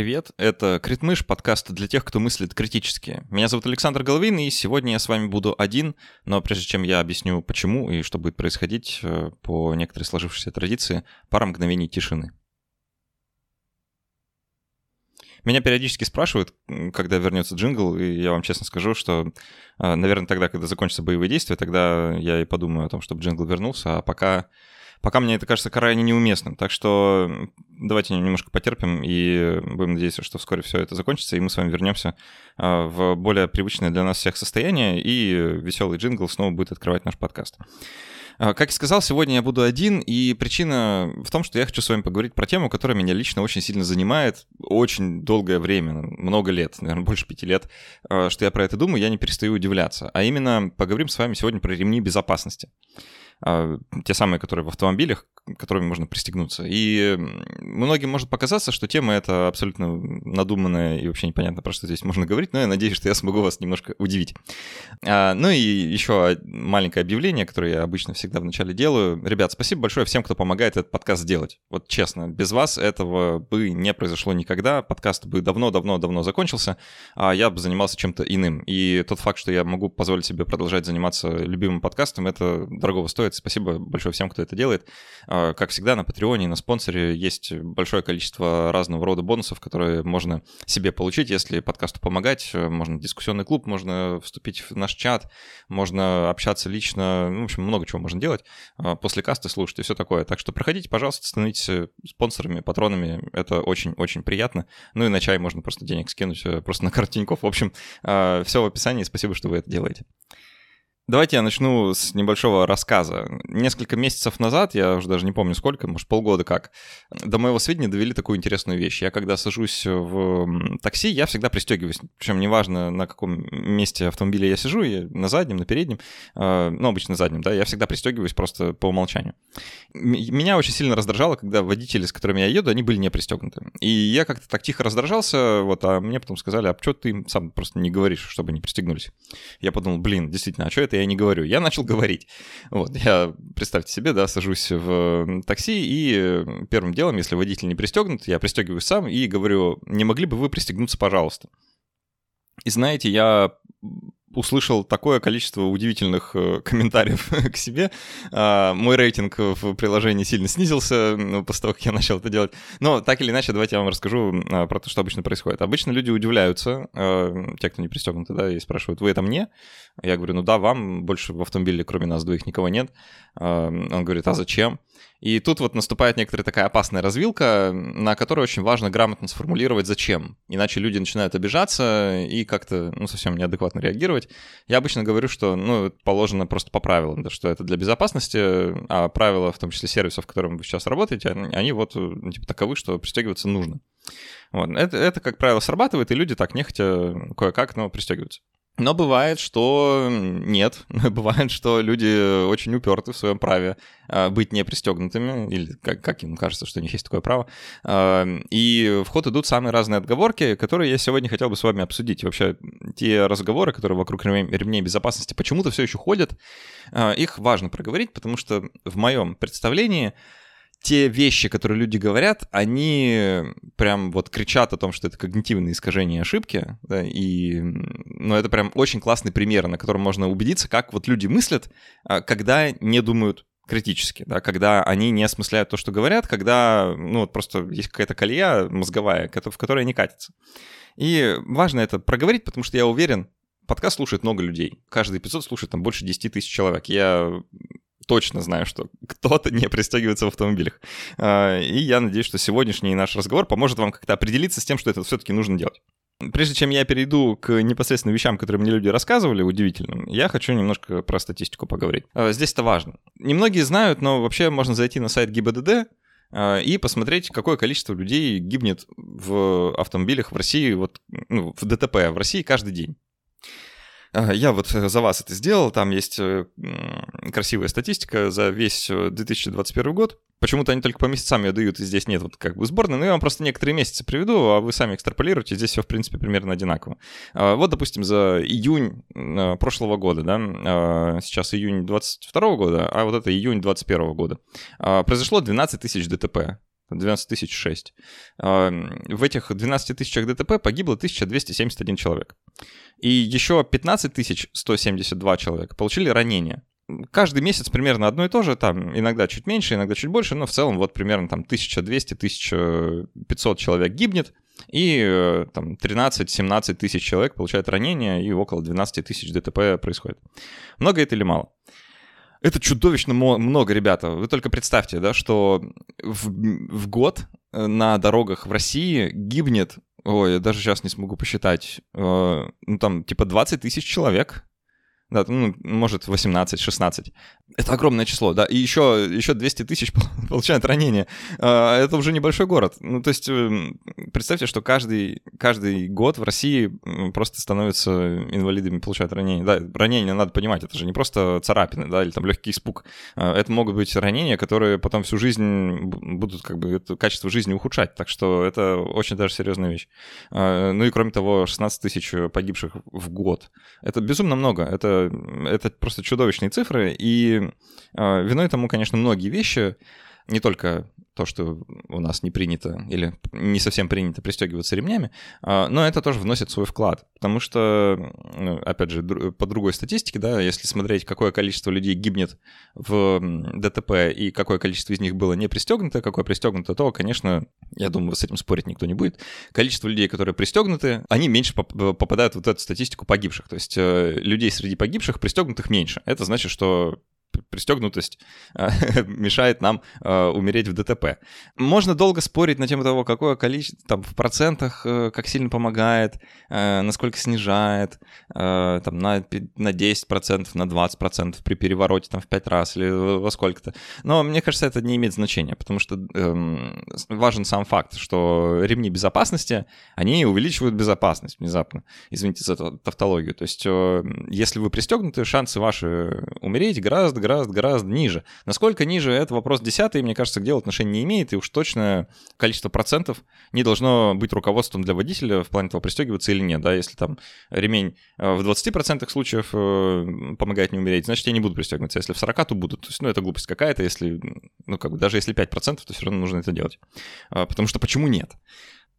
привет! Это Критмыш, подкаст для тех, кто мыслит критически. Меня зовут Александр Головин, и сегодня я с вами буду один, но прежде чем я объясню, почему и что будет происходить э, по некоторой сложившейся традиции, пара мгновений тишины. Меня периодически спрашивают, когда вернется джингл, и я вам честно скажу, что, э, наверное, тогда, когда закончатся боевые действия, тогда я и подумаю о том, чтобы джингл вернулся, а пока пока мне это кажется крайне неуместным. Так что давайте немножко потерпим и будем надеяться, что вскоре все это закончится, и мы с вами вернемся а, в более привычное для нас всех состояние, и веселый джингл снова будет открывать наш подкаст. А, как я сказал, сегодня я буду один, и причина в том, что я хочу с вами поговорить про тему, которая меня лично очень сильно занимает очень долгое время, много лет, наверное, больше пяти лет, а, что я про это думаю, я не перестаю удивляться. А именно поговорим с вами сегодня про ремни безопасности. А, те самые, которые в автомобилях, которыми можно пристегнуться. И многим может показаться, что тема эта абсолютно надуманная и вообще непонятно, про что здесь можно говорить, но я надеюсь, что я смогу вас немножко удивить. А, ну и еще маленькое объявление, которое я обычно всегда вначале делаю. Ребят, спасибо большое всем, кто помогает этот подкаст сделать. Вот честно, без вас этого бы не произошло никогда, подкаст бы давно-давно-давно закончился, а я бы занимался чем-то иным. И тот факт, что я могу позволить себе продолжать заниматься любимым подкастом, это дорогого стоит. Спасибо большое всем, кто это делает. А, как всегда, на Патреоне, на спонсоре есть большое количество разного рода бонусов, которые можно себе получить, если подкасту помогать. Можно дискуссионный клуб, можно вступить в наш чат, можно общаться лично, ну, в общем, много чего можно делать. А, после каста слушать и все такое. Так что проходите, пожалуйста, становитесь спонсорами, патронами. Это очень-очень приятно. Ну и на чай можно просто денег скинуть, э, просто на картинков. В общем, а, все в описании. Спасибо, что вы это делаете. Давайте я начну с небольшого рассказа. Несколько месяцев назад, я уже даже не помню сколько, может полгода как, до моего сведения довели такую интересную вещь. Я когда сажусь в такси, я всегда пристегиваюсь. Причем неважно, на каком месте автомобиля я сижу, я на заднем, на переднем, а, ну, обычно заднем, да, я всегда пристегиваюсь просто по умолчанию. Меня очень сильно раздражало, когда водители, с которыми я еду, они были не пристегнуты. И я как-то так тихо раздражался, вот, а мне потом сказали, а что ты сам просто не говоришь, чтобы они пристегнулись? Я подумал, блин, действительно, а что это я не говорю. Я начал говорить. Вот, я, представьте себе, да, сажусь в такси, и э, первым делом, если водитель не пристегнут, я пристегиваюсь сам и говорю, не могли бы вы пристегнуться, пожалуйста. И знаете, я услышал такое количество удивительных э, комментариев к себе. А, мой рейтинг в приложении сильно снизился ну, после того, как я начал это делать. Но так или иначе, давайте я вам расскажу а, про то, что обычно происходит. Обычно люди удивляются, а, те, кто не пристегнуты, да, и спрашивают, вы это мне? Я говорю, ну да, вам больше в автомобиле, кроме нас двоих, никого нет. Он говорит, а зачем? И тут вот наступает некоторая такая опасная развилка, на которой очень важно грамотно сформулировать зачем. Иначе люди начинают обижаться и как-то ну, совсем неадекватно реагировать. Я обычно говорю, что ну, положено просто по правилам, да, что это для безопасности, а правила, в том числе сервисов, в котором вы сейчас работаете, они, они вот ну, типа таковы, что пристегиваться нужно. Вот. Это, это, как правило, срабатывает, и люди так нехотя кое-как, но пристегиваются. Но бывает, что нет. Бывает, что люди очень уперты в своем праве а, быть не пристегнутыми, или как, как им кажется, что у них есть такое право. А, и в ход идут самые разные отговорки, которые я сегодня хотел бы с вами обсудить. вообще, те разговоры, которые вокруг ремней безопасности почему-то все еще ходят, а, их важно проговорить, потому что в моем представлении те вещи, которые люди говорят, они прям вот кричат о том, что это когнитивные искажения и ошибки, да, и, ну, это прям очень классный пример, на котором можно убедиться, как вот люди мыслят, а, когда не думают критически, да, когда они не осмысляют то, что говорят, когда, ну, вот просто есть какая-то колея мозговая, в которой они катятся. И важно это проговорить, потому что я уверен, подкаст слушает много людей. Каждый эпизод слушает там больше 10 тысяч человек. Я точно знаю, что кто-то не пристегивается в автомобилях. А, и я надеюсь, что сегодняшний наш разговор поможет вам как-то определиться с тем, что это все-таки нужно делать. Прежде чем я перейду к непосредственно вещам, которые мне люди рассказывали, удивительным, я хочу немножко про статистику поговорить. А, здесь это важно. Немногие знают, но вообще можно зайти на сайт ГИБДД а, и посмотреть, какое количество людей гибнет в автомобилях в России, вот, ну, в ДТП в России каждый день. Я вот э, за вас это сделал, там есть э, красивая статистика за весь 2021 э, год. Почему-то они только по месяцам ее дают, и здесь нет вот как бы сборной, но я вам просто некоторые месяцы приведу, а вы сами экстраполируете, здесь все, в принципе, примерно одинаково. А, вот, допустим, за июнь прошлого года, да, а, сейчас июнь 22 года, а вот это июнь 21 года, а, произошло 12 тысяч ДТП 12 тысяч 6. В этих 12 тысячах ДТП погибло 1271 человек. И еще 15 172 человека получили ранения. Каждый месяц примерно одно и то же, там иногда чуть меньше, иногда чуть больше, но в целом вот примерно там 1200-1500 человек гибнет, и э, там 13-17 тысяч человек получают ранения, и около 12 тысяч ДТП происходит. Много это или мало? Это чудовищно много, ребята. Вы только представьте, да, что в, в год э, на дорогах в России гибнет, ой, я даже сейчас не смогу посчитать, э, ну там типа 20 тысяч человек да, ну, может, 18-16. Это огромное число, да. И еще, еще 200 тысяч получают ранения. А, это уже небольшой город. Ну, то есть, эм, представьте, что каждый, каждый год в России просто становятся инвалидами, получают ранения. Да, ранения, надо понимать, это же не просто царапины, да, или там легкий испуг. А, это могут быть ранения, которые потом всю жизнь будут как бы это качество жизни ухудшать. Так что это очень даже серьезная вещь. А, ну и кроме того, 16 тысяч погибших в год. Это безумно много. Это это, просто чудовищные цифры, и э, виной тому, конечно, многие вещи, не только то, что у нас не принято или не совсем принято пристегиваться ремнями, а, но это тоже вносит свой вклад. Потому что, ну, опять же, по другой статистике, да, если смотреть, какое количество людей гибнет в ДТП и какое количество из них было не пристегнуто, какое пристегнуто, то, конечно, я думаю, с этим спорить никто не будет. Количество людей, которые пристегнуты, они меньше попадают в вот эту статистику погибших. То есть э, людей среди погибших пристегнутых меньше. Это значит, что пристегнутость а, мешает нам а, умереть в ДТП. Можно долго спорить на тему того, какое количество, там, в процентах, э, как сильно помогает, э, насколько снижает, э, там, на, на 10%, на 20% при перевороте, там, в 5 раз или во сколько-то. Но мне кажется, это не имеет значения, потому что эм, важен сам факт, что ремни безопасности, они увеличивают безопасность внезапно. Извините за тавтологию. То есть, если вы пристегнуты, шансы ваши умереть гораздо гораздо-гораздо ниже. Насколько ниже, это вопрос десятый, мне кажется, к делу отношения не имеет, и уж точно количество процентов не должно быть руководством для водителя в плане того, пристегиваться или нет, да, если там ремень э, в 20% случаев э, помогает не умереть, значит, я не буду пристегиваться, если в 40, то буду, то есть, ну, это глупость какая-то, если, ну, как бы, даже если 5%, то все равно нужно это делать, а, потому что почему нет?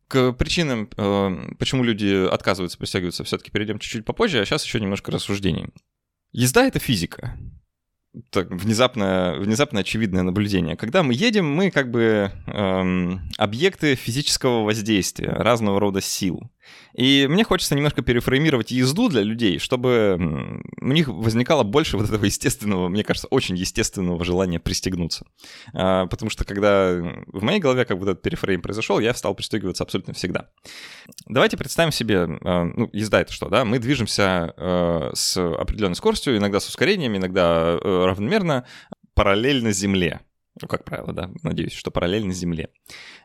К причинам, э, почему люди отказываются пристегиваться, все-таки перейдем чуть-чуть попозже, а сейчас еще немножко рассуждений. Езда — это физика так, внезапно, внезапно очевидное наблюдение. Когда мы едем, мы как бы эм, объекты физического воздействия, разного рода сил. И мне хочется немножко перефреймировать езду для людей, чтобы у них возникало больше вот этого естественного, мне кажется, очень естественного желания пристегнуться. А, потому что когда в моей голове как бы этот перефрейм произошел, я стал пристегиваться абсолютно всегда. Давайте представим себе, а, ну, езда это что, да? Мы движемся а, с определенной скоростью, иногда с ускорением, иногда равномерно, параллельно Земле. Ну, как правило, да, надеюсь, что параллельно Земле.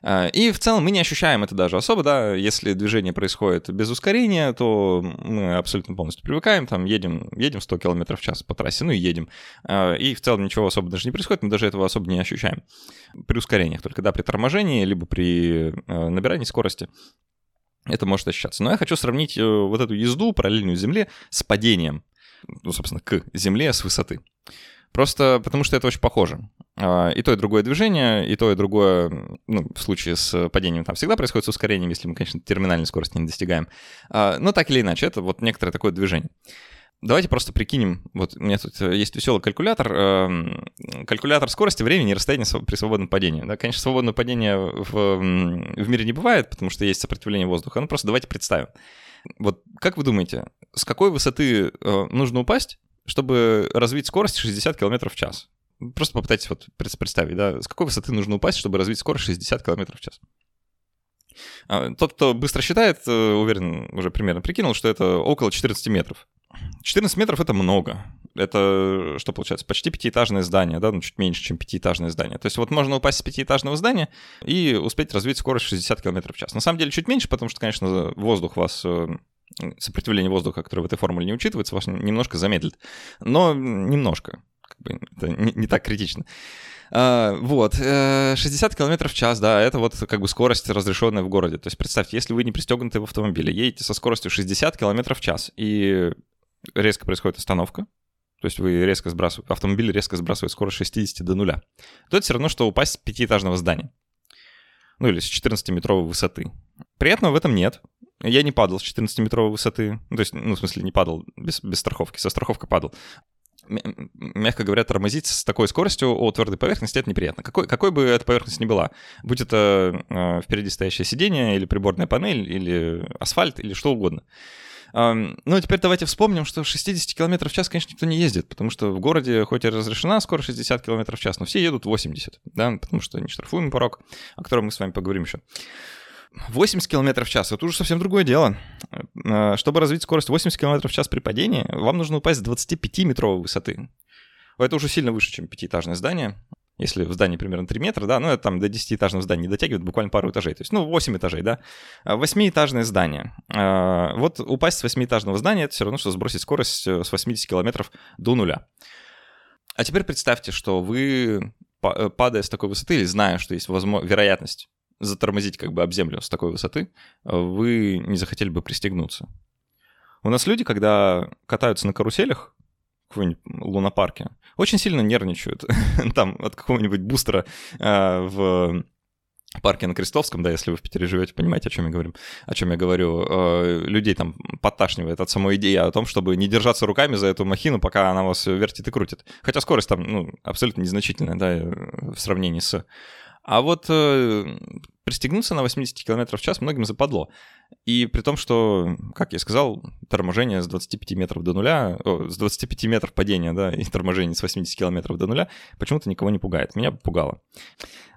А, и в целом мы не ощущаем это даже особо, да, если движение происходит без ускорения, то мы абсолютно полностью привыкаем, там едем, едем 100 км в час по трассе, ну и едем. А, и в целом ничего особо даже не происходит, мы даже этого особо не ощущаем. При ускорениях только, да, при торможении, либо при а, набирании скорости это может ощущаться. Но я хочу сравнить э, вот эту езду параллельную Земле с падением, ну, собственно, к Земле с высоты. Просто потому что это очень похоже. А, и то, и другое движение, и то, и другое, ну, в случае с падением там всегда происходит с ускорением, если мы, конечно, терминальной скорости не достигаем. А, но так или иначе, это вот некоторое такое движение. Давайте просто прикинем, вот у меня тут есть веселый калькулятор, эм, калькулятор скорости, времени и расстояния при свободном падении. Да, конечно, свободное падение в, в мире не бывает, потому что есть сопротивление воздуха, но просто давайте представим. Вот как вы думаете, с какой высоты э, нужно упасть, чтобы развить скорость 60 км в час. Просто попытайтесь вот представить, да, с какой высоты нужно упасть, чтобы развить скорость 60 км в час. А, тот, кто быстро считает, э, уверен, уже примерно прикинул, что это около 14 метров. 14 метров — это много. Это, что получается, почти пятиэтажное здание, да, ну, чуть меньше, чем пятиэтажное здание. То есть вот можно упасть с пятиэтажного здания и успеть развить скорость 60 км в час. На самом деле чуть меньше, потому что, конечно, воздух вас э, сопротивление воздуха, которое в этой формуле не учитывается, вас немножко замедлит. Но немножко. Как бы это не, не так критично. Uh, вот, uh, э, 60 км в час, да, это вот как бы скорость, разрешенная в городе. То есть представьте, если вы не пристегнуты в автомобиле, едете со скоростью 60 км в час, и резко происходит остановка, то есть вы резко сбрасываете, автомобиль резко сбрасывает скорость 60 до нуля, то это все равно, что упасть с пятиэтажного здания. ну или с 14-метровой высоты. Приятного в этом нет. Я не падал с 14-метровой высоты. Ну, то есть, ну, в смысле, не падал без, без страховки. Со страховкой падал. Мягко говоря, тормозить с такой скоростью о твердой поверхности это неприятно. Какой, какой бы эта поверхность ни была, будь это э, впереди стоящее сиденье, или приборная панель, или асфальт, или что угодно. Ну, теперь давайте вспомним, что 60 км в час, конечно, никто не ездит, потому что в городе хоть и разрешена скорость 60 км в час, но все едут 80, да, потому что не штрафуемый порог, о котором мы с вами поговорим еще. 80 км в час — это уже совсем другое дело. Э, чтобы развить скорость 80 км в час при падении, вам нужно упасть с 25-метровой высоты. Это уже сильно выше, чем пятиэтажное здание. Если в здании примерно 3 метра, да, ну это там до 10-этажного здания не дотягивает, буквально пару этажей. То есть, ну, 8 этажей, да. Восьмиэтажное здание. Э, вот упасть с восьмиэтажного здания — это все равно, что сбросить скорость э, с 80 км до нуля. А теперь представьте, что вы, падая с такой высоты или зная, что есть возможно, вероятность затормозить как бы об землю с такой высоты, вы не захотели бы пристегнуться. У нас люди, когда катаются на каруселях, каком-нибудь лунопарке, очень сильно нервничают там от какого-нибудь бустера э, в парке на Крестовском, да, если вы в Питере живете, понимаете, о чем я говорю, о чем я говорю, э, людей там подташнивает от самой идеи о том, чтобы не держаться руками за эту махину, пока она вас вертит и крутит. Хотя скорость там, ну, абсолютно незначительная, да, в сравнении с. А вот э, пристегнуться на 80 км в час многим западло. И при том, что, как я сказал, торможение с 25 метров до нуля, о, с 25 метров падения, да, и торможение с 80 километров до нуля почему-то никого не пугает. Меня пугало.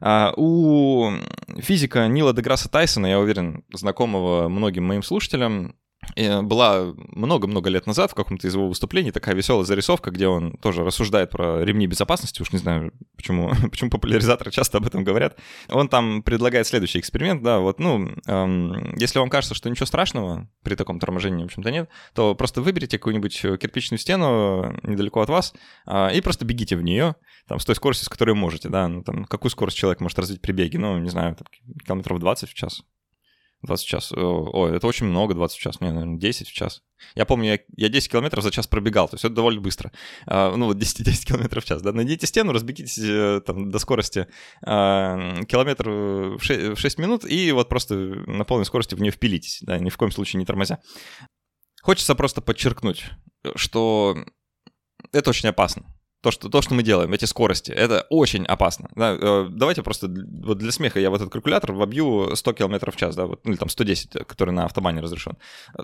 А, у физика Нила Деграсса Тайсона, я уверен, знакомого многим моим слушателям, была много-много лет назад в каком-то из его выступлений такая веселая зарисовка, где он тоже рассуждает про ремни безопасности, уж не знаю, почему, почему популяризаторы часто об этом говорят. Он там предлагает следующий эксперимент, да, вот, ну, эм, если вам кажется, что ничего страшного при таком торможении, в общем-то, нет, то просто выберите какую-нибудь кирпичную стену недалеко от вас э, и просто бегите в нее, там, с той скоростью, с которой можете, да, ну, там, какую скорость человек может развить при беге, ну, не знаю, там, километров 20 в час, 20 в час. Ой, это очень много, 20 в час. Мне, наверное, 10 в час. Я помню, я, я 10 километров за час пробегал, то есть это довольно быстро. А, ну, вот 10, 10 километров в час. Да? Найдите стену, разбегитесь э, там, до скорости а, километр в 6, в 6 минут и вот просто на полной скорости в нее впилитесь, да, ни в коем случае не тормозя. Хочется просто подчеркнуть, что это очень опасно то, что, то, что мы делаем, эти скорости, это очень опасно. Да, э, давайте просто вот для смеха я в этот калькулятор вобью 100 км в час, да, вот, ну, или там 110, который на автобане разрешен.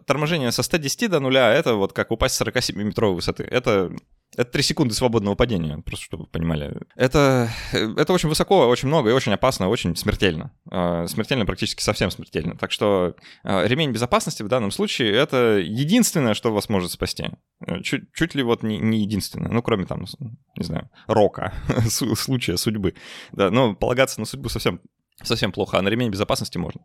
Торможение со 110 до нуля, это вот как упасть с 47-метровой высоты. Это это 3 секунды свободного падения, просто чтобы вы понимали. Это, это очень высоко, очень много и очень опасно, очень смертельно. А, смертельно, практически совсем смертельно. Так что а, ремень безопасности в данном случае — это единственное, что вас может спасти. Чуть, чуть ли вот не, не единственное. Ну, кроме там, не знаю, рока, случая судьбы. Да, но полагаться на судьбу совсем, совсем плохо, а на ремень безопасности можно.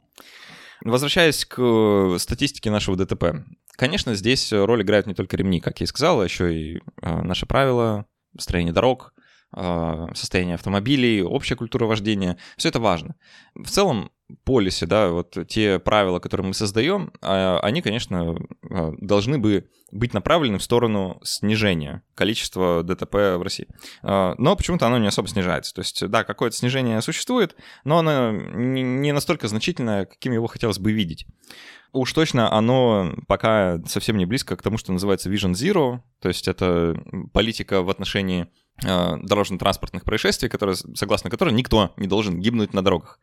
Возвращаясь к э, статистике нашего ДТП. Конечно, здесь роль играют не только ремни, как я и сказал, а еще и э, наши правила, строение дорог, э, состояние автомобилей, общая культура вождения. Все это важно. В целом, полисе, да, вот те правила, которые мы создаем, а, они, конечно, а, должны бы быть направлены в сторону снижения количества ДТП в России. А, но почему-то оно не особо снижается. То есть, да, какое-то снижение существует, но оно не настолько значительное, каким его хотелось бы видеть. Уж точно оно пока совсем не близко к тому, что называется Vision Zero, то есть это политика в отношении дорожно-транспортных происшествий, которые, согласно которой никто не должен гибнуть на дорогах.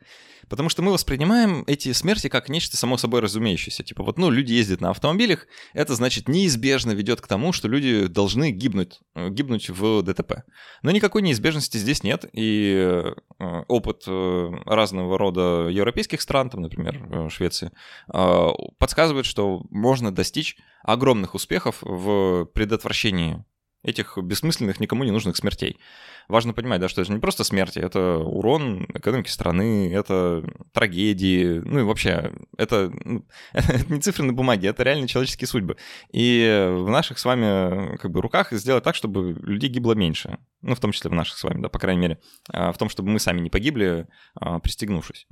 Потому что мы воспринимаем эти смерти как нечто само собой разумеющееся. Типа вот, ну, люди ездят на автомобилях, это значит неизбежно ведет к тому, что люди должны гибнуть, э, гибнуть в ДТП. Но никакой неизбежности здесь нет, и э, опыт э, разного рода европейских стран, там, например, Швеции, подсказывает, что можно достичь огромных успехов в предотвращении этих бессмысленных, никому не нужных смертей. Важно понимать, да, что это не просто смерти, это урон экономики страны, это трагедии, ну и вообще, это, ну, это не цифры на бумаге, это реально человеческие судьбы. И в наших с вами как бы руках сделать так, чтобы людей гибло меньше. Ну, в том числе в наших с вами, да, по крайней мере. А, в том, чтобы мы сами не погибли, а, пристегнувшись.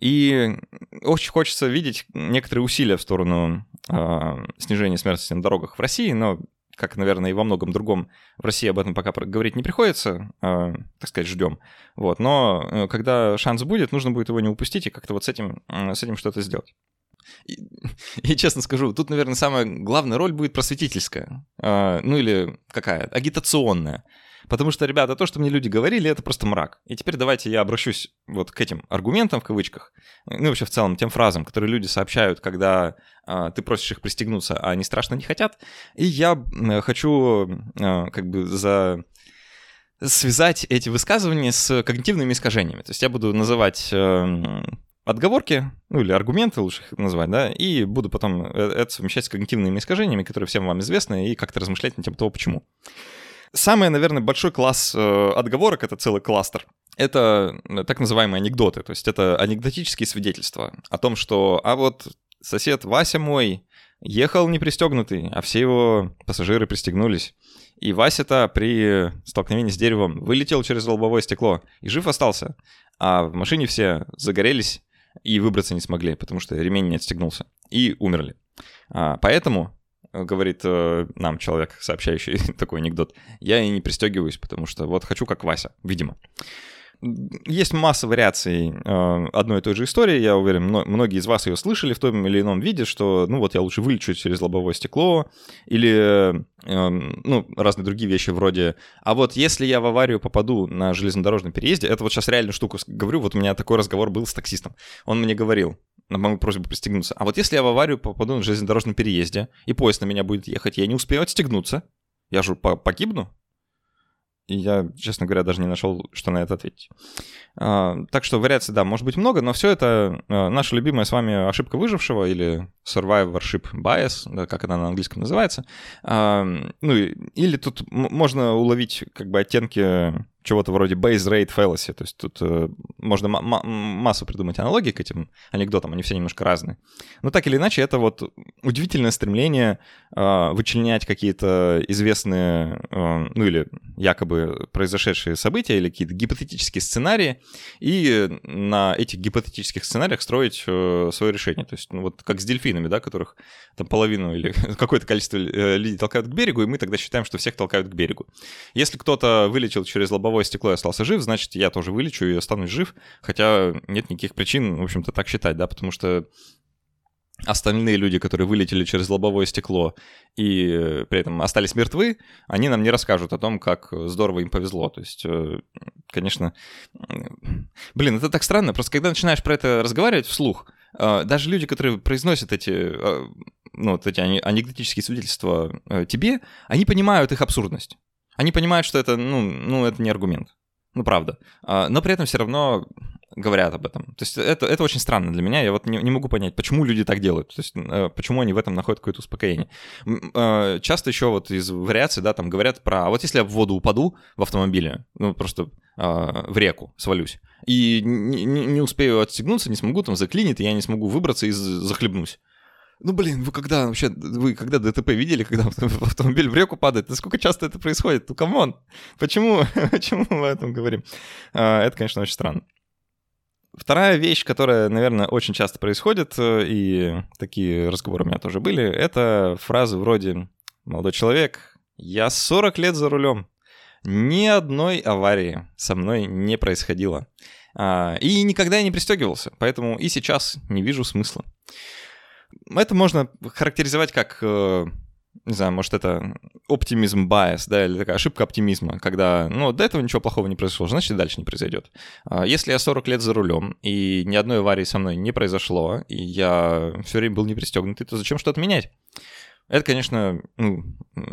И очень хочется видеть некоторые усилия в сторону э, снижения смертности на дорогах в России, но как, наверное, и во многом другом, в России об этом пока говорить не приходится, э, так сказать, ждем. Вот. Но э, когда шанс будет, нужно будет его не упустить и как-то вот с этим, э, с этим что-то сделать. И, и честно скажу, тут, наверное, самая главная роль будет просветительская. Э, ну или какая? Агитационная. Потому что, ребята, то, что мне люди говорили, это просто мрак. И теперь давайте я обращусь вот к этим аргументам в кавычках, ну вообще в целом тем фразам, которые люди сообщают, когда а, ты просишь их пристегнуться, а они страшно не хотят. И я хочу а, как бы за связать эти высказывания с когнитивными искажениями. То есть я буду называть э, отговорки, ну или аргументы лучше их назвать, да, и буду потом э, это совмещать с когнитивными искажениями, которые всем вам известны, и как-то размышлять на тему того, почему. Самый, наверное, большой класс э, отговорок — это целый кластер. Это э, так называемые анекдоты, то есть это анекдотические свидетельства о том, что «а вот сосед Вася мой ехал не пристегнутый, а все его пассажиры пристегнулись». И Вася-то при столкновении с деревом вылетел через лобовое стекло и жив остался. А в машине все загорелись и выбраться не смогли, потому что ремень не отстегнулся. И умерли. А, поэтому говорит э, нам человек, сообщающий такой анекдот, я и не пристегиваюсь, потому что вот хочу как Вася, видимо. Есть масса вариаций э, одной и той же истории, я уверен, многие из вас ее слышали в том или ином виде, что, ну вот, я лучше вылечу через лобовое стекло, или, ну, разные другие вещи вроде, а вот если я в аварию попаду на железнодорожном переезде, это вот сейчас реальную штуку говорю, вот у меня такой разговор был с таксистом, он мне говорил, на мою просьбу пристегнуться. А вот если я в аварию попаду на железнодорожном переезде, и поезд на меня будет ехать, я не успею отстегнуться, я же погибну. И я, честно говоря, даже не нашел, что на это ответить. А, так что вариаций, да, может быть много, но все это а, наша любимая с вами ошибка выжившего или survivorship bias, да, как она на английском называется. А, ну, или тут можно уловить как бы оттенки чего-то вроде base rate fallacy. То есть тут э, можно массу придумать аналогии к этим анекдотам, они все немножко разные. Но так или иначе, это вот удивительное стремление э, вычленять какие-то известные, э, ну или якобы произошедшие события или какие-то гипотетические сценарии, и на этих гипотетических сценариях строить э, свое решение. То есть, ну вот как с дельфинами, да, которых там половину или какое-то количество э, людей толкают к берегу, и мы тогда считаем, что всех толкают к берегу. Если кто-то вылетел через лобовое лобовое стекло и остался жив, значит, я тоже вылечу и останусь жив. Хотя нет никаких причин, в общем-то, так считать, да, потому что остальные люди, которые вылетели через лобовое стекло и э, при этом остались мертвы, они нам не расскажут о том, как здорово им повезло. То есть, э, конечно, блин, это так странно. Просто когда начинаешь про это разговаривать вслух, э, даже люди, которые произносят эти, ну, вот эти анекдотические свидетельства тебе, они понимают их абсурдность. Они понимают, что это, ну, ну, это не аргумент. Ну, правда. А, но при этом все равно говорят об этом. То есть это, это очень странно для меня. Я вот не, не могу понять, почему люди так делают. То есть э, почему они в этом находят какое-то успокоение. Э, часто еще вот из вариаций, да, там говорят про... А вот если я в воду упаду в автомобиле, ну, просто в реку свалюсь, и не, не успею отстегнуться, не смогу, там заклинит, и я не смогу выбраться и захлебнусь. Ну, блин, вы когда вообще, вы когда ДТП видели, когда автомобиль в реку падает? Насколько часто это происходит? Ну, come on, почему, почему мы об этом говорим? А, это, конечно, очень странно. Вторая вещь, которая, наверное, очень часто происходит, э, и такие разговоры у меня тоже были, это фразы вроде «Молодой человек, я 40 лет за рулем, ни одной аварии со мной не происходило. А, и никогда я не пристегивался, поэтому и сейчас не вижу смысла». Это можно характеризовать как, э, не знаю, может, это оптимизм bias, да, или такая ошибка оптимизма, когда, ну, до этого ничего плохого не произошло, значит, и дальше не произойдет. А если я 40 лет за рулем, и ни одной аварии со мной не произошло, и я все время был не пристегнутый, то зачем что-то менять? Это, конечно, ну,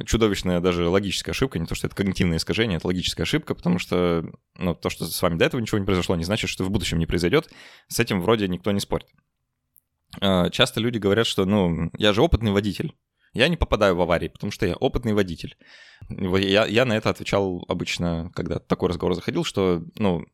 чудовищная даже логическая ошибка, не то, что это когнитивное искажение, это логическая ошибка, потому что ну, то, что с вами до этого ничего не произошло, не значит, что в будущем не произойдет. С этим вроде никто не спорит. А, часто люди говорят, что, ну, я же опытный водитель. Я не попадаю в аварии, потому что я опытный водитель. Я, я на это отвечал обычно, когда такой разговор заходил, что, ну,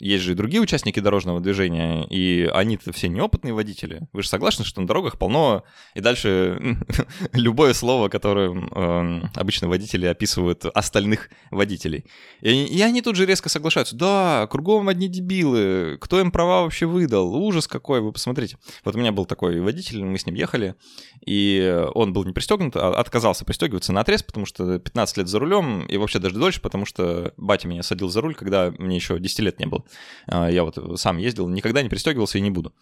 есть же и другие участники дорожного движения, и они-то все неопытные водители. Вы же согласны, что на дорогах полно... И дальше любое слово, которым э, обычно водители описывают остальных водителей. И, и они тут же резко соглашаются. Да, кругом одни дебилы. Кто им права вообще выдал? Ужас какой, вы посмотрите. Вот у меня был такой водитель, мы с ним ехали, и он был не пристегнут, а отказался пристегиваться на отрез, потому что 15 лет за рулем, и вообще даже дольше, потому что батя меня садил за руль, когда мне еще 10 лет не было. А, я вот сам ездил, никогда не пристегивался и не буду.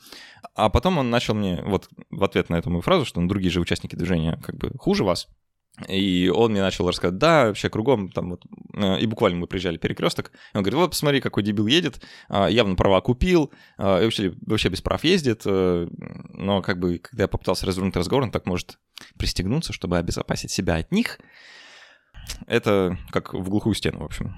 А потом он начал мне, вот в ответ на эту мою фразу, что ну, другие же участники движения как бы хуже вас, и он мне начал рассказывать, да, вообще кругом там вот, э, и буквально мы приезжали перекресток, и он говорит, вот посмотри, какой дебил едет, а, явно права купил, и вообще, вообще без прав ездит, э, но как бы, когда я попытался развернуть разговор, он так может пристегнуться, чтобы обезопасить себя от них, это как в глухую стену, в общем.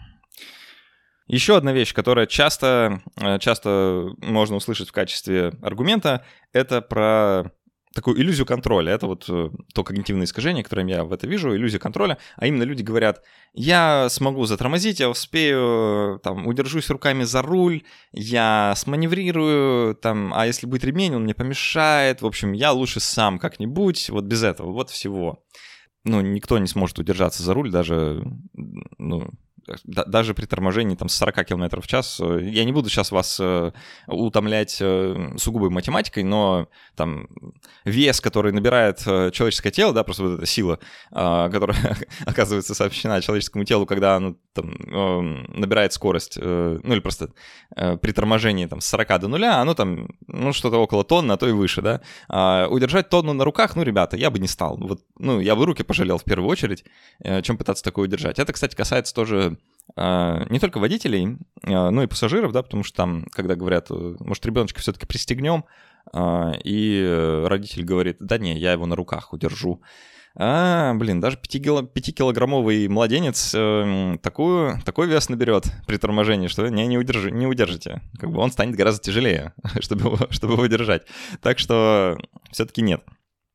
Еще одна вещь, которая часто, э, часто можно услышать в качестве аргумента, это про такую иллюзию контроля. Это вот э, то когнитивное искажение, которое я в это вижу, иллюзия контроля. А именно люди говорят, я смогу затормозить, я успею, там, удержусь руками за руль, я сманеврирую, там, а если будет ремень, он мне помешает. В общем, я лучше сам как-нибудь, вот без этого, вот всего. Ну, никто не сможет удержаться за руль, даже, ну, даже при торможении там, с 40 км в час, э, я не буду сейчас вас э, утомлять э, сугубой математикой, но там вес, который набирает человеческое тело, да, просто вот эта сила, а, которая оказывается сообщена человеческому телу, когда оно там, эм, набирает скорость, ну или просто при торможении там, с 40 до нуля, оно там, ну, что-то около тонны, а то и выше, да. А удержать тонну на руках, ну, ребята, я бы не стал. Вот, ну, я бы руки пожалел в первую очередь, чем пытаться такое удержать. Это, кстати, касается тоже не только водителей, а, но и пассажиров, да, потому что там, когда говорят, э, может, ребеночка все-таки пристегнем, а, и родитель говорит, да не, я его на руках удержу. А, блин, даже 5-килограммовый младенец э, такую, такой вес наберет при торможении, что не, не, удержи, не удержите. Как бы он станет гораздо тяжелее, чтобы его, чтобы его удержать. Так что все-таки нет.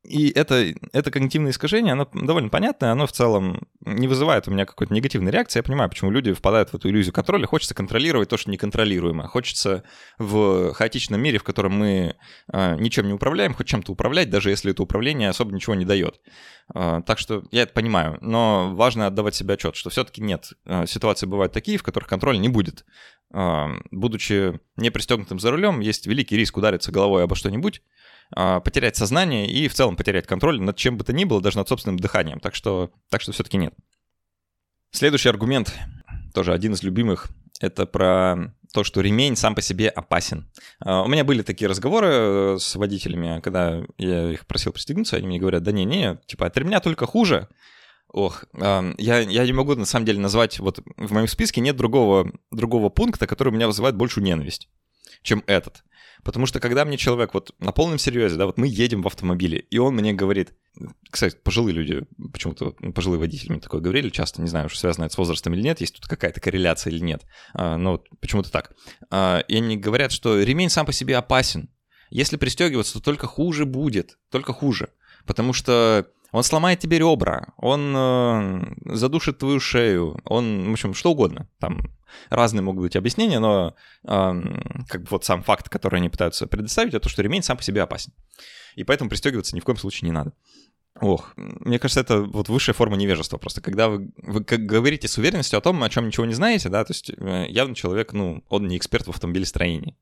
И это, это когнитивное искажение, оно довольно понятное, оно в целом не вызывает у меня какой-то негативной реакции. Я понимаю, почему люди впадают в эту иллюзию контроля. Хочется контролировать то, что неконтролируемо. Хочется в хаотичном мире, в котором мы э, ничем не управляем, хоть чем-то управлять, даже если это управление особо ничего не дает. Э, так что я это понимаю. Но важно отдавать себе отчет, что все-таки нет. Э, ситуации бывают такие, в которых контроля не будет. Э, будучи не пристегнутым за рулем, есть великий риск удариться головой обо что-нибудь, потерять сознание и в целом потерять контроль над чем бы то ни было, даже над собственным дыханием. Так что, так что все-таки нет. Следующий аргумент, тоже один из любимых, это про то, что ремень сам по себе опасен. А, у меня были такие разговоры э, с водителями, когда я их просил пристегнуться, они мне говорят, да не-не, типа от ремня только хуже. Ох, я, я не могу на самом деле назвать, вот в моем списке нет другого, другого пункта, который у меня вызывает большую ненависть, чем этот. Потому что когда мне человек вот на полном серьезе, да, вот мы едем в автомобиле, и он мне говорит, кстати, пожилые люди, почему-то ну, пожилые водители мне такое говорили часто, не знаю, что связано это с возрастом или нет, есть тут какая-то корреляция или нет, а, но вот почему-то так. А, и они говорят, что ремень сам по себе опасен. Если пристегиваться, то только хуже будет, только хуже. Потому что он сломает тебе ребра, он э, задушит твою шею, он, в общем, что угодно. Там разные могут быть объяснения, но как бы вот сам факт, который они пытаются предоставить, это то, что ремень сам по себе опасен. И поэтому пристегиваться ни в коем случае не надо. Ох, мне кажется, это вот высшая форма невежества просто. Когда вы, вы как говорите с уверенностью о том, о чем ничего не знаете, да, то есть э, явно человек, ну, он не эксперт в автомобилестроении.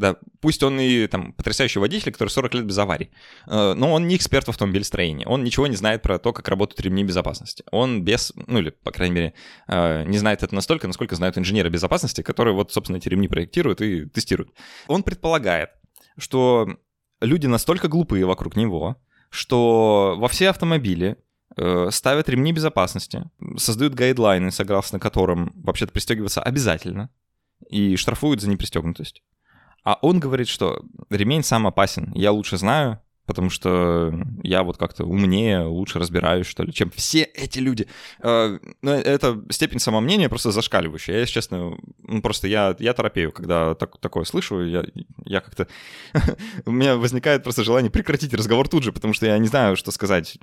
Да, пусть он и там потрясающий водитель, который 40 лет без аварий, э, но он не эксперт в автомобилестроении. Он ничего не знает про то, как работают ремни безопасности. Он без, ну или, по крайней мере, э, не знает это настолько, насколько знают инженеры безопасности, которые вот, собственно, эти ремни проектируют и тестируют. Он предполагает, что люди настолько глупые вокруг него, что во все автомобили э, ставят ремни безопасности, создают гайдлайны, согласно которым вообще-то пристегиваться обязательно, и штрафуют за непристегнутость. А он говорит, что ремень сам опасен, я лучше знаю, потому что я вот как-то умнее, лучше разбираюсь, что ли, чем все эти люди. Э, Но это степень самомнения просто зашкаливающая. Я, если честно, ну, просто я, я торопею, когда так, такое слышу, я, я как-то... У меня возникает просто желание прекратить разговор тут же, потому что я не знаю, что сказать.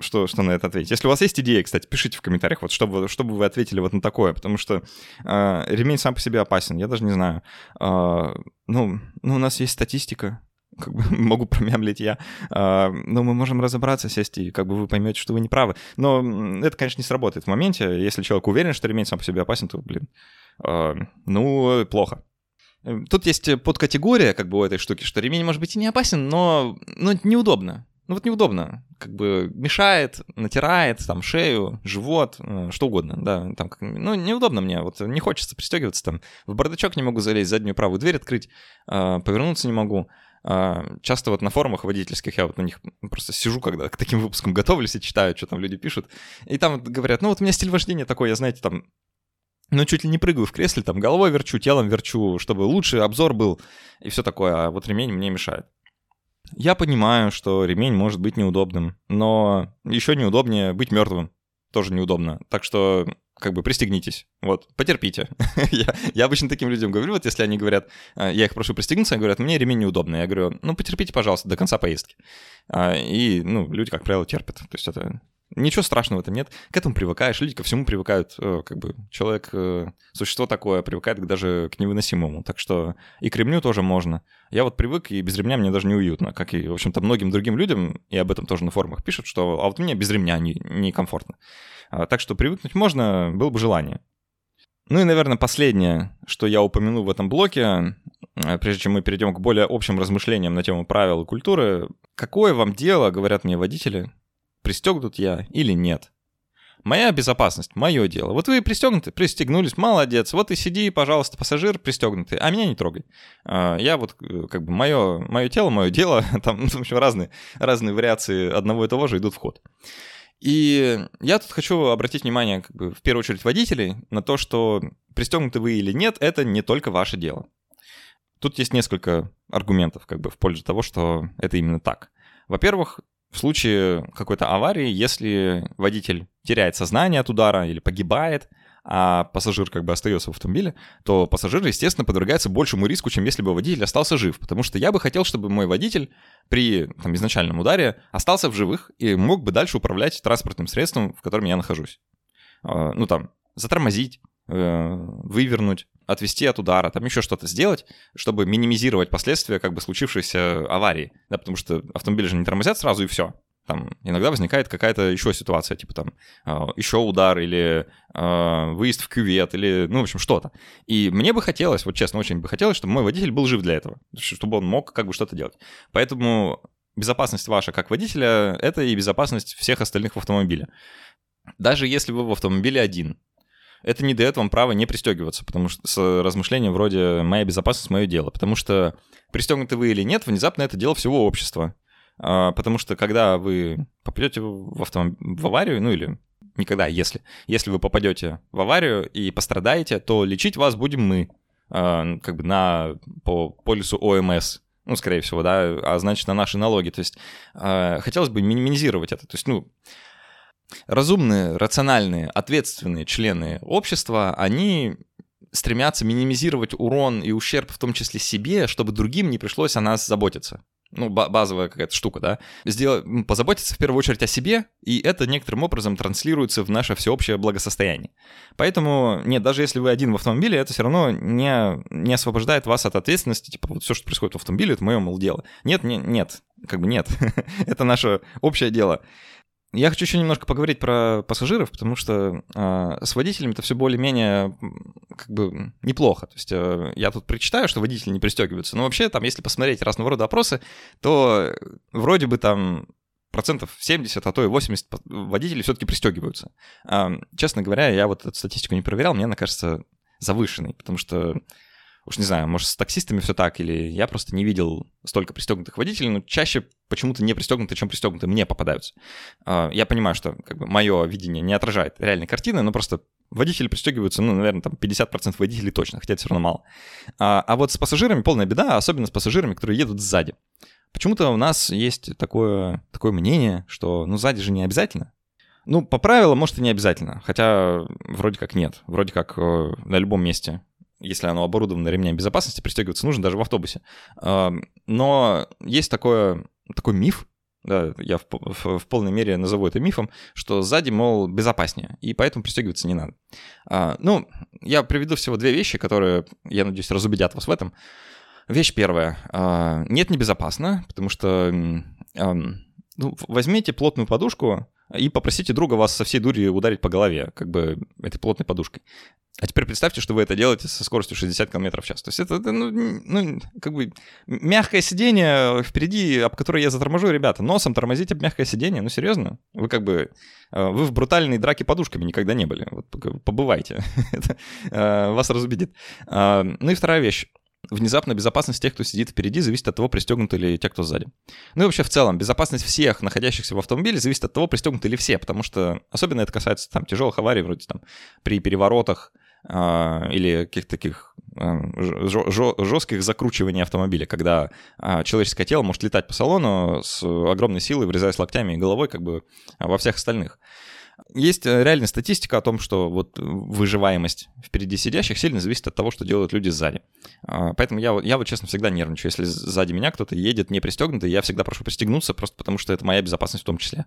что, что на это ответить. Если у вас есть идеи, кстати, пишите в комментариях, вот чтобы, чтобы вы ответили вот на такое, потому что э, ремень сам по себе опасен, я даже не знаю. Э, ну, ну, у нас есть статистика, как бы могу промямлить я. А, но мы можем разобраться, сесть, и как бы вы поймете, что вы не правы. Но это, конечно, не сработает в моменте. Если человек уверен, что ремень сам по себе опасен, то, блин, а, ну, плохо. Тут есть подкатегория как бы у этой штуки, что ремень может быть и не опасен, но, но неудобно. Ну вот неудобно, как бы мешает, натирает, там, шею, живот, э, что угодно, да, там, ну, неудобно мне, вот не хочется пристегиваться, там, в бардачок не могу залезть, заднюю правую дверь открыть, а, повернуться не могу, часто вот на форумах водительских я вот на них просто сижу, когда к таким выпускам готовлюсь и читаю, что там люди пишут. И там говорят, ну вот у меня стиль вождения такой, я, знаете, там, ну чуть ли не прыгаю в кресле, там головой верчу, телом верчу, чтобы лучший обзор был и все такое, а вот ремень мне мешает. Я понимаю, что ремень может быть неудобным, но еще неудобнее быть мертвым. Тоже неудобно. Так что как бы пристегнитесь, вот, потерпите. я, я обычно таким людям говорю, вот если они говорят, а, я их прошу пристегнуться, они говорят, мне ремень неудобно. Я говорю, ну, потерпите, пожалуйста, до конца поездки. А, и, ну, люди, как правило, терпят. То есть это Ничего страшного в этом нет. К этому привыкаешь, люди ко всему привыкают. Э, как бы человек, э, существо такое, привыкает даже к невыносимому. Так что и к ремню тоже можно. Я вот привык, и без ремня мне даже неуютно. Как и, в общем-то, многим другим людям, и об этом тоже на форумах пишут, что а вот мне без ремня некомфортно. Не а, так что привыкнуть можно, было бы желание. Ну и, наверное, последнее, что я упомяну в этом блоке, э, прежде чем мы перейдем к более общим размышлениям на тему правил и культуры. Какое вам дело, говорят мне водители, пристегнут я или нет? Моя безопасность, мое дело. Вот вы пристегнуты, пристегнулись, молодец. Вот и сиди, пожалуйста, пассажир пристегнутый, а меня не трогай. А, я вот, э, как бы, мое, мое тело, мое дело, там, в общем, разные, разные вариации одного и того же идут в ход. И я тут хочу обратить внимание, как бы, в первую очередь, водителей на то, что пристегнуты вы или нет, это не только ваше дело. Тут есть несколько аргументов как бы в пользу того, что это именно так. Во-первых, в случае какой-то аварии, если водитель теряет сознание от удара или погибает, а пассажир как бы остается в автомобиле, то пассажир, естественно, подвергается большему риску, чем если бы водитель остался жив. Потому что я бы хотел, чтобы мой водитель при там, изначальном ударе остался в живых и мог бы дальше управлять транспортным средством, в котором я нахожусь. А, ну там, затормозить, вывернуть, отвести от удара, там еще что-то сделать, чтобы минимизировать последствия как бы случившейся аварии. Да, потому что автомобили же не тормозят сразу и все. Там иногда возникает какая-то еще ситуация, типа там а, еще удар или э, выезд в кювет или, ну, в общем, что-то. И мне бы хотелось, вот честно, очень бы хотелось, чтобы мой водитель был жив для этого, чтобы он мог как бы что-то делать. Поэтому безопасность ваша как водителя — это и безопасность всех остальных в автомобиле. Даже если вы в автомобиле один, это не дает вам права не пристегиваться, потому что с размышлением вроде «моя безопасность – мое дело», потому что пристегнуты вы или нет, внезапно это дело всего общества. А, потому что когда вы попадете в, автомоб... в аварию, ну или никогда, если, если вы попадете в аварию и пострадаете, то лечить вас будем мы, а, как бы на, по полису ОМС, ну, скорее всего, да, а значит, на наши налоги. То есть а, хотелось бы минимизировать это. То есть, ну, разумные, рациональные, ответственные члены общества, они стремятся минимизировать урон и ущерб, в том числе себе, чтобы другим не пришлось о нас заботиться ну, базовая какая-то штука, да, сделать, позаботиться в первую очередь о себе, и это некоторым образом транслируется в наше всеобщее благосостояние. Поэтому, нет, даже если вы один в автомобиле, это все равно не, не освобождает вас от ответственности, типа, вот все, что происходит в автомобиле, это мое, мол, дело. Нет, не, нет, как бы нет, это наше общее дело. Я хочу еще немножко поговорить про пассажиров, потому что э, с водителями это все более-менее как бы неплохо. То есть э, я тут прочитаю, что водители не пристегиваются, но вообще там, если посмотреть разного рода опросы, то вроде бы там процентов 70, а то и 80 водителей все-таки пристегиваются. Э, честно говоря, я вот эту статистику не проверял, мне она кажется завышенной, потому что уж не знаю, может, с таксистами все так, или я просто не видел столько пристегнутых водителей, но чаще почему-то не пристегнутые, чем пристегнутые мне попадаются. А, я понимаю, что как бы, мое видение не отражает реальной картины, но просто водители пристегиваются, ну, наверное, там 50% водителей точно, хотя это все равно мало. А, а вот с пассажирами полная беда, особенно с пассажирами, которые едут сзади. Почему-то у нас есть такое, такое мнение, что ну сзади же не обязательно. Ну, по правилам, может, и не обязательно, хотя вроде как нет. Вроде как э, на любом месте если оно оборудовано ремнями безопасности, пристегиваться нужно даже в автобусе. Но есть такое, такой миф, да, я в, в, в полной мере назову это мифом, что сзади, мол, безопаснее, и поэтому пристегиваться не надо. А, ну, я приведу всего две вещи, которые, я надеюсь, разубедят вас в этом. Вещь первая. А, нет, небезопасно, потому что а, ну, возьмите плотную подушку, и попросите друга вас со всей дури ударить по голове, как бы этой плотной подушкой. А теперь представьте, что вы это делаете со скоростью 60 км в час. То есть это, это ну, ну, как бы мягкое сиденье впереди, об которое я заторможу, ребята, носом тормозить об мягкое сиденье, ну серьезно? Вы как бы, э, вы в брутальной драке подушками никогда не были. Вот побывайте, э, вас разубедит. А, ну и вторая вещь внезапно безопасность тех, кто сидит впереди, зависит от того, пристегнуты ли те, кто сзади. Ну и вообще в целом, безопасность всех находящихся в автомобиле зависит от того, пристегнуты ли все, потому что особенно это касается там тяжелых аварий, вроде там при переворотах э, или каких-то таких э, жестких закручиваний автомобиля, когда э, человеческое тело может летать по салону с огромной силой, врезаясь локтями и головой как бы во всех остальных. Есть э, реальная статистика о том, что вот выживаемость впереди сидящих сильно зависит от того, что делают люди сзади. А, поэтому я, я вот, честно, всегда нервничаю. Если сзади меня кто-то едет не пристегнутый, я всегда прошу пристегнуться, просто потому что это моя безопасность в том числе.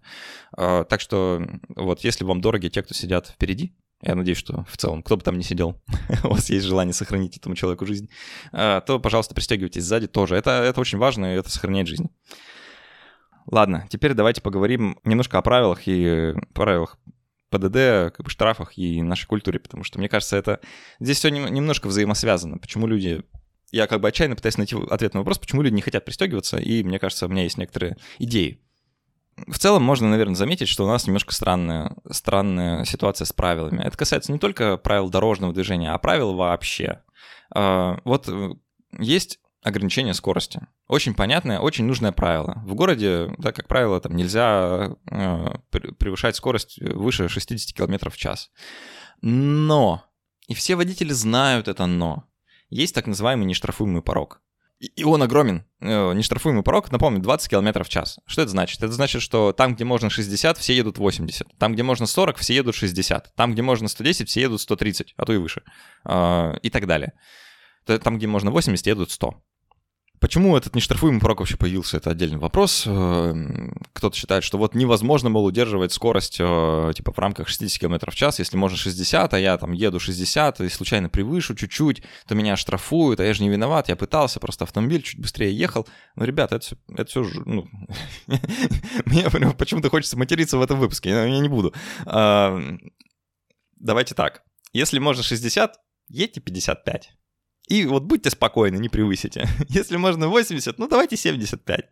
А, так что вот если вам дороги те, кто сидят впереди, я надеюсь, что в целом, кто бы там ни сидел, у вас есть желание сохранить этому человеку жизнь, а, то, пожалуйста, пристегивайтесь сзади тоже. Это, это очень важно, и это сохраняет жизнь. Ладно, теперь давайте поговорим немножко о правилах и правилах ПДД, как бы штрафах и нашей культуре, потому что, мне кажется, это здесь все немножко взаимосвязано. Почему люди... Я как бы отчаянно пытаюсь найти ответ на вопрос, почему люди не хотят пристегиваться, и мне кажется, у меня есть некоторые идеи. В целом можно, наверное, заметить, что у нас немножко странная, странная ситуация с правилами. Это касается не только правил дорожного движения, а правил вообще. А, вот э, есть ограничение скорости. Очень понятное, очень нужное правило. В городе, да, как правило, там нельзя э, превышать скорость выше 60 км в час. Но, и все водители знают это но, есть так называемый нештрафуемый порог. И он огромен. Э, нештрафуемый порог, напомню, 20 км в час. Что это значит? Это значит, что там, где можно 60, все едут 80. Там, где можно 40, все едут 60. Там, где можно 110, все едут 130, а то и выше. Э, и так далее. Там, где можно 80, едут 100. Почему этот нештрафуемый порог вообще появился, это отдельный вопрос. Эм, кто-то считает, что вот невозможно, мол, удерживать скорость э, типа в рамках 60 км в час, если можно 60, а я там еду 60, и случайно превышу чуть-чуть, то меня штрафуют, а я же не виноват, я пытался, просто автомобиль чуть быстрее ехал. Но, ребята, это все, это все ну, мне почему-то хочется материться в этом выпуске, я не буду. Давайте так, если можно 60, едьте 55. И вот будьте спокойны, не превысите. Если можно 80, ну давайте 75.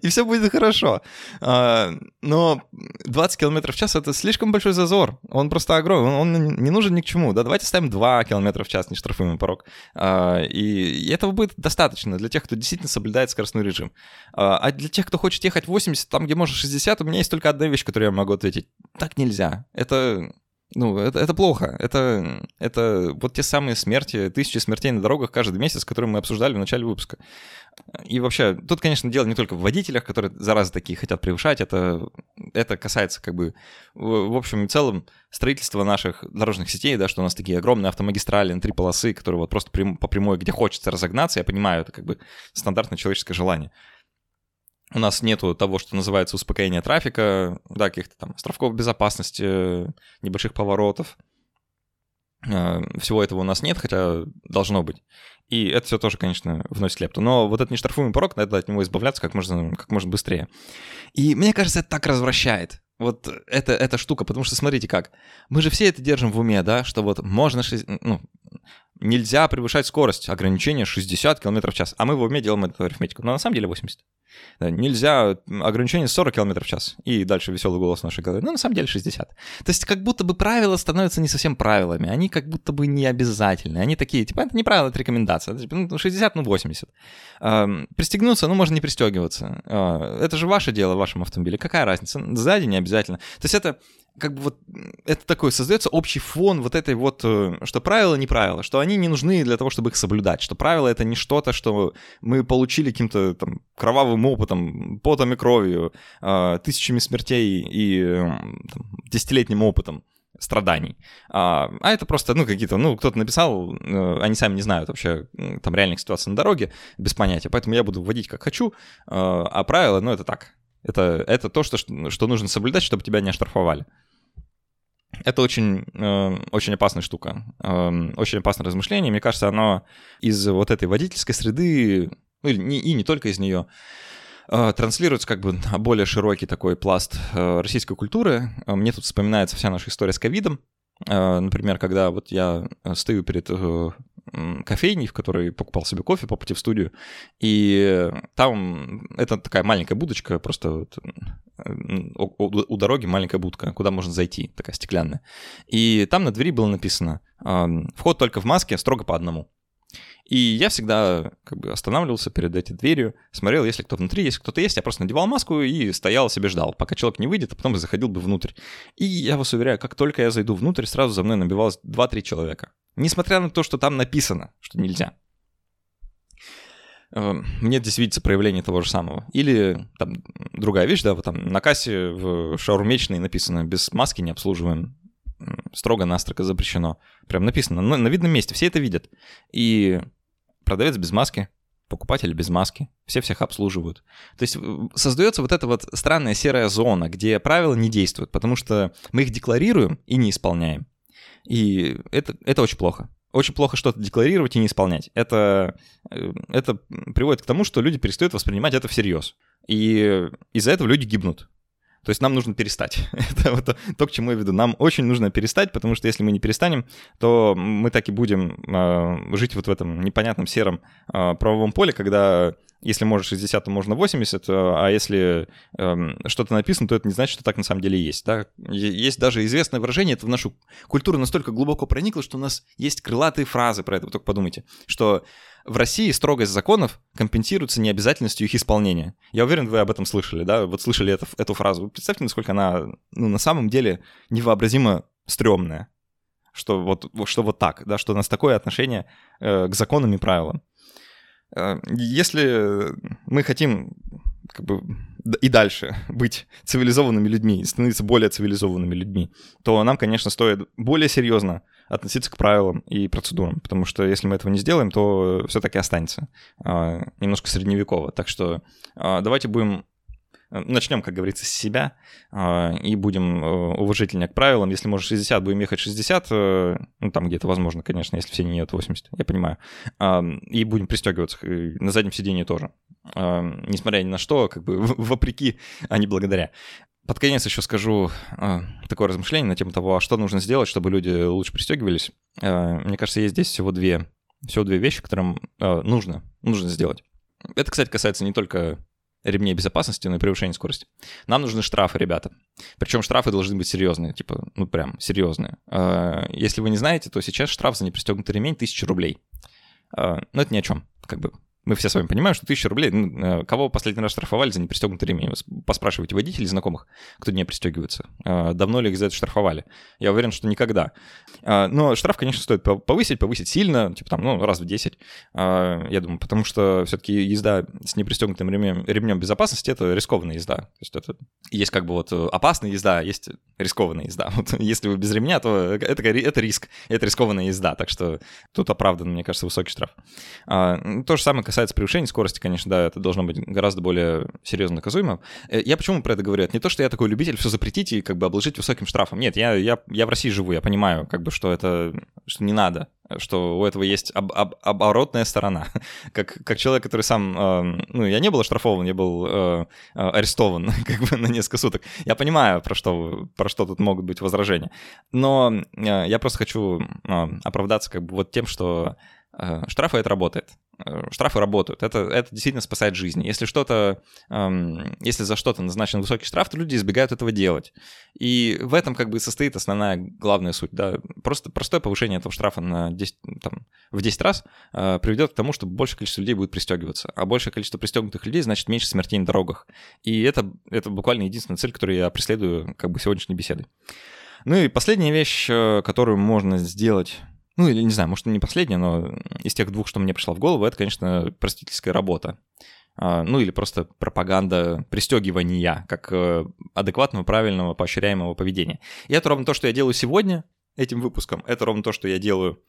И все будет хорошо. А, но 20 км в час — это слишком большой зазор. Он просто огромный, он не нужен ни к чему. Да, давайте ставим 2 км в час, не штрафуемый порог. А, и этого будет достаточно для тех, кто действительно соблюдает скоростной режим. А, а для тех, кто хочет ехать 80, там, где можно 60, у меня есть только одна вещь, которую я могу ответить. Так нельзя. Это ну, это, это плохо. Это, это вот те самые смерти, тысячи смертей на дорогах каждый месяц, которые мы обсуждали в начале выпуска. И вообще, тут, конечно, дело не только в водителях, которые заразы такие хотят превышать, это, это касается как бы, в, в общем и целом, строительства наших дорожных сетей, да, что у нас такие огромные автомагистрали на три полосы, которые вот просто прям, по прямой, где хочется разогнаться, я понимаю, это как бы стандартное человеческое желание у нас нету того, что называется успокоение трафика, да, каких-то там островков безопасности, небольших поворотов. Э, всего этого у нас нет, хотя должно быть. И это все тоже, конечно, вносит лепту. Но вот этот нештрафуемый порог, надо от него избавляться как можно, как можно быстрее. И мне кажется, это так развращает. Вот это, эта штука, потому что смотрите как. Мы же все это держим в уме, да, что вот можно, ну, нельзя превышать скорость, ограничение 60 км в час. А мы в уме делаем эту арифметику. Но на самом деле 80. Да, нельзя, ограничение 40 км в час. И дальше веселый голос нашей голове. Ну, на самом деле 60. То есть как будто бы правила становятся не совсем правилами. Они как будто бы не обязательны. Они такие, типа, это не правило, это рекомендация. Ну, 60, ну 80. Эм, пристегнуться, ну, можно не пристегиваться. Э, это же ваше дело в вашем автомобиле. Какая разница? Сзади не обязательно. То есть это как бы вот это такой создается общий фон вот этой вот, э, что правила не правила, что они не нужны для того, чтобы их соблюдать, что правила это не что-то, что мы получили каким-то там кровавым опытом, потом и кровью, э, тысячами смертей и там, десятилетним опытом страданий. А, а это просто, ну, какие-то, ну, кто-то написал, э, они сами не знают вообще там реальных ситуаций на дороге, без понятия, поэтому я буду вводить как хочу, а правила, ну, это так, Это, это то, что, что нужно соблюдать, чтобы тебя не оштрафовали. Это очень, э, очень опасная штука, э, очень опасное размышление. Мне кажется, оно из вот этой водительской среды, ну и не, и не только из нее, э, транслируется как бы на более широкий такой пласт российской культуры. Мне тут вспоминается вся наша история с ковидом. Например, когда вот я стою перед кофейней, в которой покупал себе кофе по пути в студию, и там это такая маленькая будочка, просто вот, у, дороги маленькая будка, куда можно зайти, такая стеклянная. И там на двери было написано «Вход только в маске, строго по одному». И я всегда как бы останавливался перед этой дверью, смотрел, если кто внутри, если кто-то есть, я просто надевал маску и стоял себе ждал, пока человек не выйдет, а потом заходил бы внутрь. И я вас уверяю, как только я зайду внутрь, сразу за мной набивалось 2-3 человека. Несмотря на то, что там написано, что нельзя. Эм, мне здесь видится проявление того же самого. Или там другая вещь, да, вот там на кассе в шаурмечной написано «без маски не обслуживаем». Строго-настрого запрещено. Прям написано на, на видном месте, все это видят. И продавец без маски, покупатель без маски, все всех обслуживают. То есть э, создается вот эта вот странная серая зона, где правила не действуют, потому что мы их декларируем и не исполняем. И это, это очень плохо. Очень плохо что-то декларировать и не исполнять. Это, э, это приводит к тому, что люди перестают воспринимать это всерьез. И из-за этого люди гибнут. То есть нам нужно перестать. Это вот то, к чему я веду. Нам очень нужно перестать, потому что если мы не перестанем, то мы так и будем э, жить вот в этом непонятном сером э, правовом поле, когда если можно 60, то можно 80, э, а если э, что-то написано, то это не значит, что так на самом деле есть. Да? Есть даже известное выражение, это в нашу культуру настолько глубоко проникло, что у нас есть крылатые фразы про это. Вы только подумайте, что в России строгость законов компенсируется необязательностью их исполнения. Я уверен, вы об этом слышали, да? Вот слышали это, эту фразу. Представьте, насколько она ну, на самом деле невообразимо стрёмная. Что вот, что вот так, да, что у нас такое отношение э, к законам и правилам. Э, если мы хотим как бы и дальше быть цивилизованными людьми, становиться более цивилизованными людьми, то нам, конечно, стоит более серьезно относиться к правилам и процедурам, потому что если мы этого не сделаем, то все таки останется а, немножко средневеково. Так что а, давайте будем начнем, как говорится, с себя а, и будем э, уважительнее к правилам. Если может 60, будем ехать 60, э, ну там где-то возможно, конечно, если все не едут 80, я понимаю. И будем пристегиваться на заднем сидении тоже. Несмотря ни на что, как бы вопреки, а не благодаря. Под конец еще скажу э, такое размышление на тему того, а что нужно сделать, чтобы люди лучше пристегивались. Э, мне кажется, есть здесь всего две, всего две вещи, которым э, нужно, нужно сделать. Это, кстати, касается не только ремней безопасности, но и превышения скорости. Нам нужны штрафы, ребята. Причем штрафы должны быть серьезные, типа, ну прям серьезные. Э, если вы не знаете, то сейчас штраф за непристегнутый ремень 1000 рублей. Э, но это ни о чем, как бы мы все с вами понимаем, что 1000 рублей, э, кого последний раз штрафовали за непристегнутый ремень? Поспрашивайте водителей, знакомых, кто не пристегивается. Э, давно ли их за это штрафовали? Я уверен, что никогда. Э, но штраф, конечно, стоит повысить, повысить сильно, типа там, ну, раз в 10, я думаю, потому что все-таки езда с непристегнутым ремнем, ремнем безопасности — это рискованная езда. То есть это есть как бы вот опасная езда, а есть рискованная езда. Вот если вы без ремня, то это, это риск, это рискованная езда, так что тут оправдан, мне кажется, высокий штраф. То же самое касается превышения скорости, конечно, да, это должно быть гораздо более серьезно наказуемо. Э, я почему про это говорю? Это не то, что я такой любитель все запретить и как бы обложить высоким штрафом. Нет, я, я, я в России живу, я понимаю, как бы, что это что не надо, что у этого есть об, об, оборотная сторона. как, как человек, который сам, э, ну, я не был оштрафован, я был э, арестован как бы на несколько суток. Я понимаю, про что, про что тут могут быть возражения. Но э, я просто хочу э, оправдаться как бы вот тем, что э, штрафы это работает. Э, штрафы работают. Это, это действительно спасает жизни. Если что-то, эм, если за что-то назначен высокий штраф, то люди избегают этого делать. И в этом как бы состоит основная главная суть. Да? Просто простое повышение этого штрафа на 10, там, в 10 раз э, приведет к тому, что большее количество людей будет пристегиваться. А большее количество пристегнутых людей значит меньше смертей на дорогах. И это, это буквально единственная цель, которую я преследую как бы сегодняшней беседой. Ну и последняя вещь, э, которую можно сделать ну или не знаю, может не последняя, но из тех двух, что мне пришло в голову, это, конечно, простительская работа. А, ну или просто пропаганда пристегивания как э, адекватного, правильного, поощряемого поведения. И это ровно то, что я делаю сегодня этим выпуском. Это ровно то, что я делаю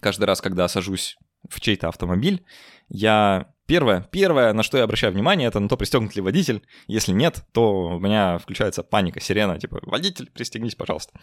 каждый раз, когда сажусь в чей-то автомобиль, я Первое, первое, на что я обращаю внимание, это на то, пристегнут ли водитель. Если нет, то у меня включается паника, сирена, типа, водитель, пристегнись, пожалуйста.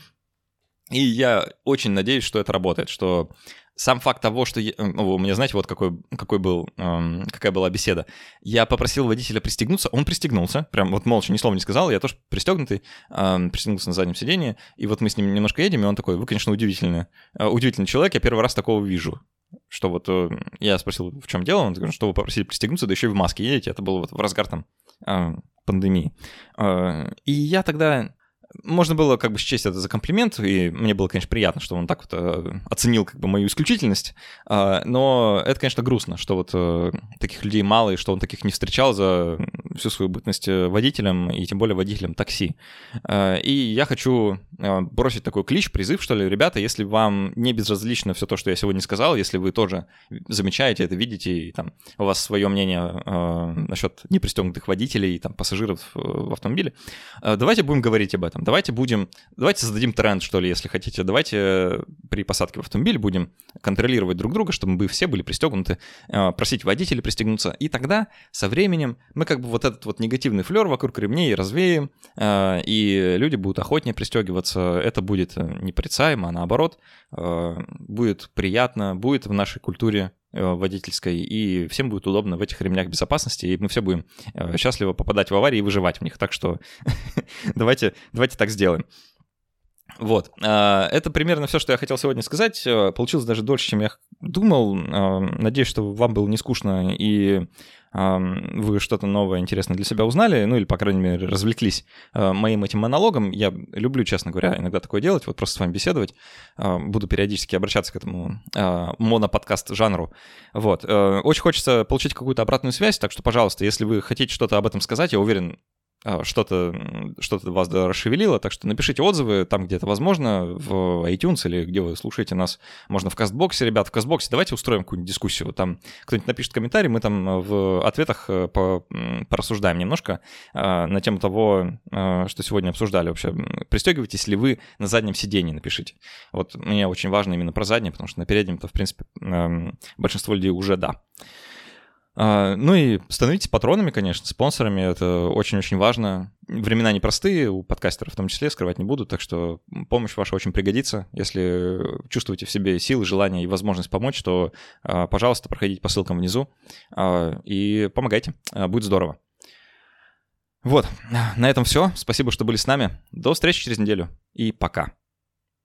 И я очень надеюсь, что это работает, что сам факт того, что... Я, ну, у меня, знаете, вот какой, какой был, эм, какая была беседа. Я попросил водителя пристегнуться, он пристегнулся, прям вот молча, ни слова не сказал, я тоже пристегнутый, эм, пристегнулся на заднем сидении, и вот мы с ним немножко едем, и он такой, вы, конечно, удивительный, э, удивительный человек, я первый раз такого вижу. Что вот э, я спросил, в чем дело, он говорит, что вы попросили пристегнуться, да еще и в маске едете, это было вот в разгар там э, пандемии. Э, и я тогда можно было как бы счесть это за комплимент, и мне было, конечно, приятно, что он так вот э, оценил как бы мою исключительность, э, но это, конечно, грустно, что вот э, таких людей мало, и что он таких не встречал за всю свою бытность водителем, и тем более водителем такси. И я хочу бросить такой клич, призыв, что ли, ребята, если вам не безразлично все то, что я сегодня сказал, если вы тоже замечаете это, видите, и там у вас свое мнение насчет непристегнутых водителей и там пассажиров в автомобиле, давайте будем говорить об этом. Давайте будем, давайте создадим тренд, что ли, если хотите. Давайте э, при посадке в автомобиль будем контролировать друг друга, чтобы мы все были пристегнуты, э, просить водителей пристегнуться. И тогда со временем мы как бы вот этот вот негативный флер вокруг ремней развеем, э, и люди будут охотнее пристегиваться. Это будет непорицаемо, а наоборот, будет приятно, будет в нашей культуре водительской, и всем будет удобно в этих ремнях безопасности, и мы все будем э, счастливо попадать в аварии и выживать в них. Так что давайте, давайте так сделаем. Вот. А, это примерно все, что я хотел сегодня сказать. Э, получилось даже дольше, чем я думал. Надеюсь, что вам было не скучно и вы что-то новое, интересное для себя узнали, ну или, по крайней мере, развлеклись моим этим монологом. Я люблю, честно говоря, иногда такое делать, вот просто с вами беседовать. Буду периодически обращаться к этому моноподкаст жанру. Вот. Э, очень хочется получить какую-то обратную связь, так что, пожалуйста, если вы хотите что-то об этом сказать, я уверен, что-то что вас расшевелило, так что напишите отзывы там, где это возможно, в iTunes или где вы слушаете нас, можно в Кастбоксе, ребят, в Кастбоксе, давайте устроим какую-нибудь дискуссию, там кто-нибудь напишет комментарий, мы там в ответах э, по, порассуждаем немножко а, на тему того, а, что сегодня обсуждали вообще. Пристегиваетесь ли вы на заднем сидении, напишите. Вот мне очень важно именно про заднее, потому что на переднем-то, в принципе, большинство людей уже да. А, ну и становитесь патронами, конечно, спонсорами, это очень-очень важно. Времена непростые, у подкастеров в том числе, скрывать не буду, так что помощь ваша очень пригодится. Если чувствуете в себе силы, желание и возможность помочь, то, а, пожалуйста, проходите по ссылкам внизу а, и помогайте, будет здорово. Вот, на этом все. Спасибо, что были с нами. До встречи через неделю и пока.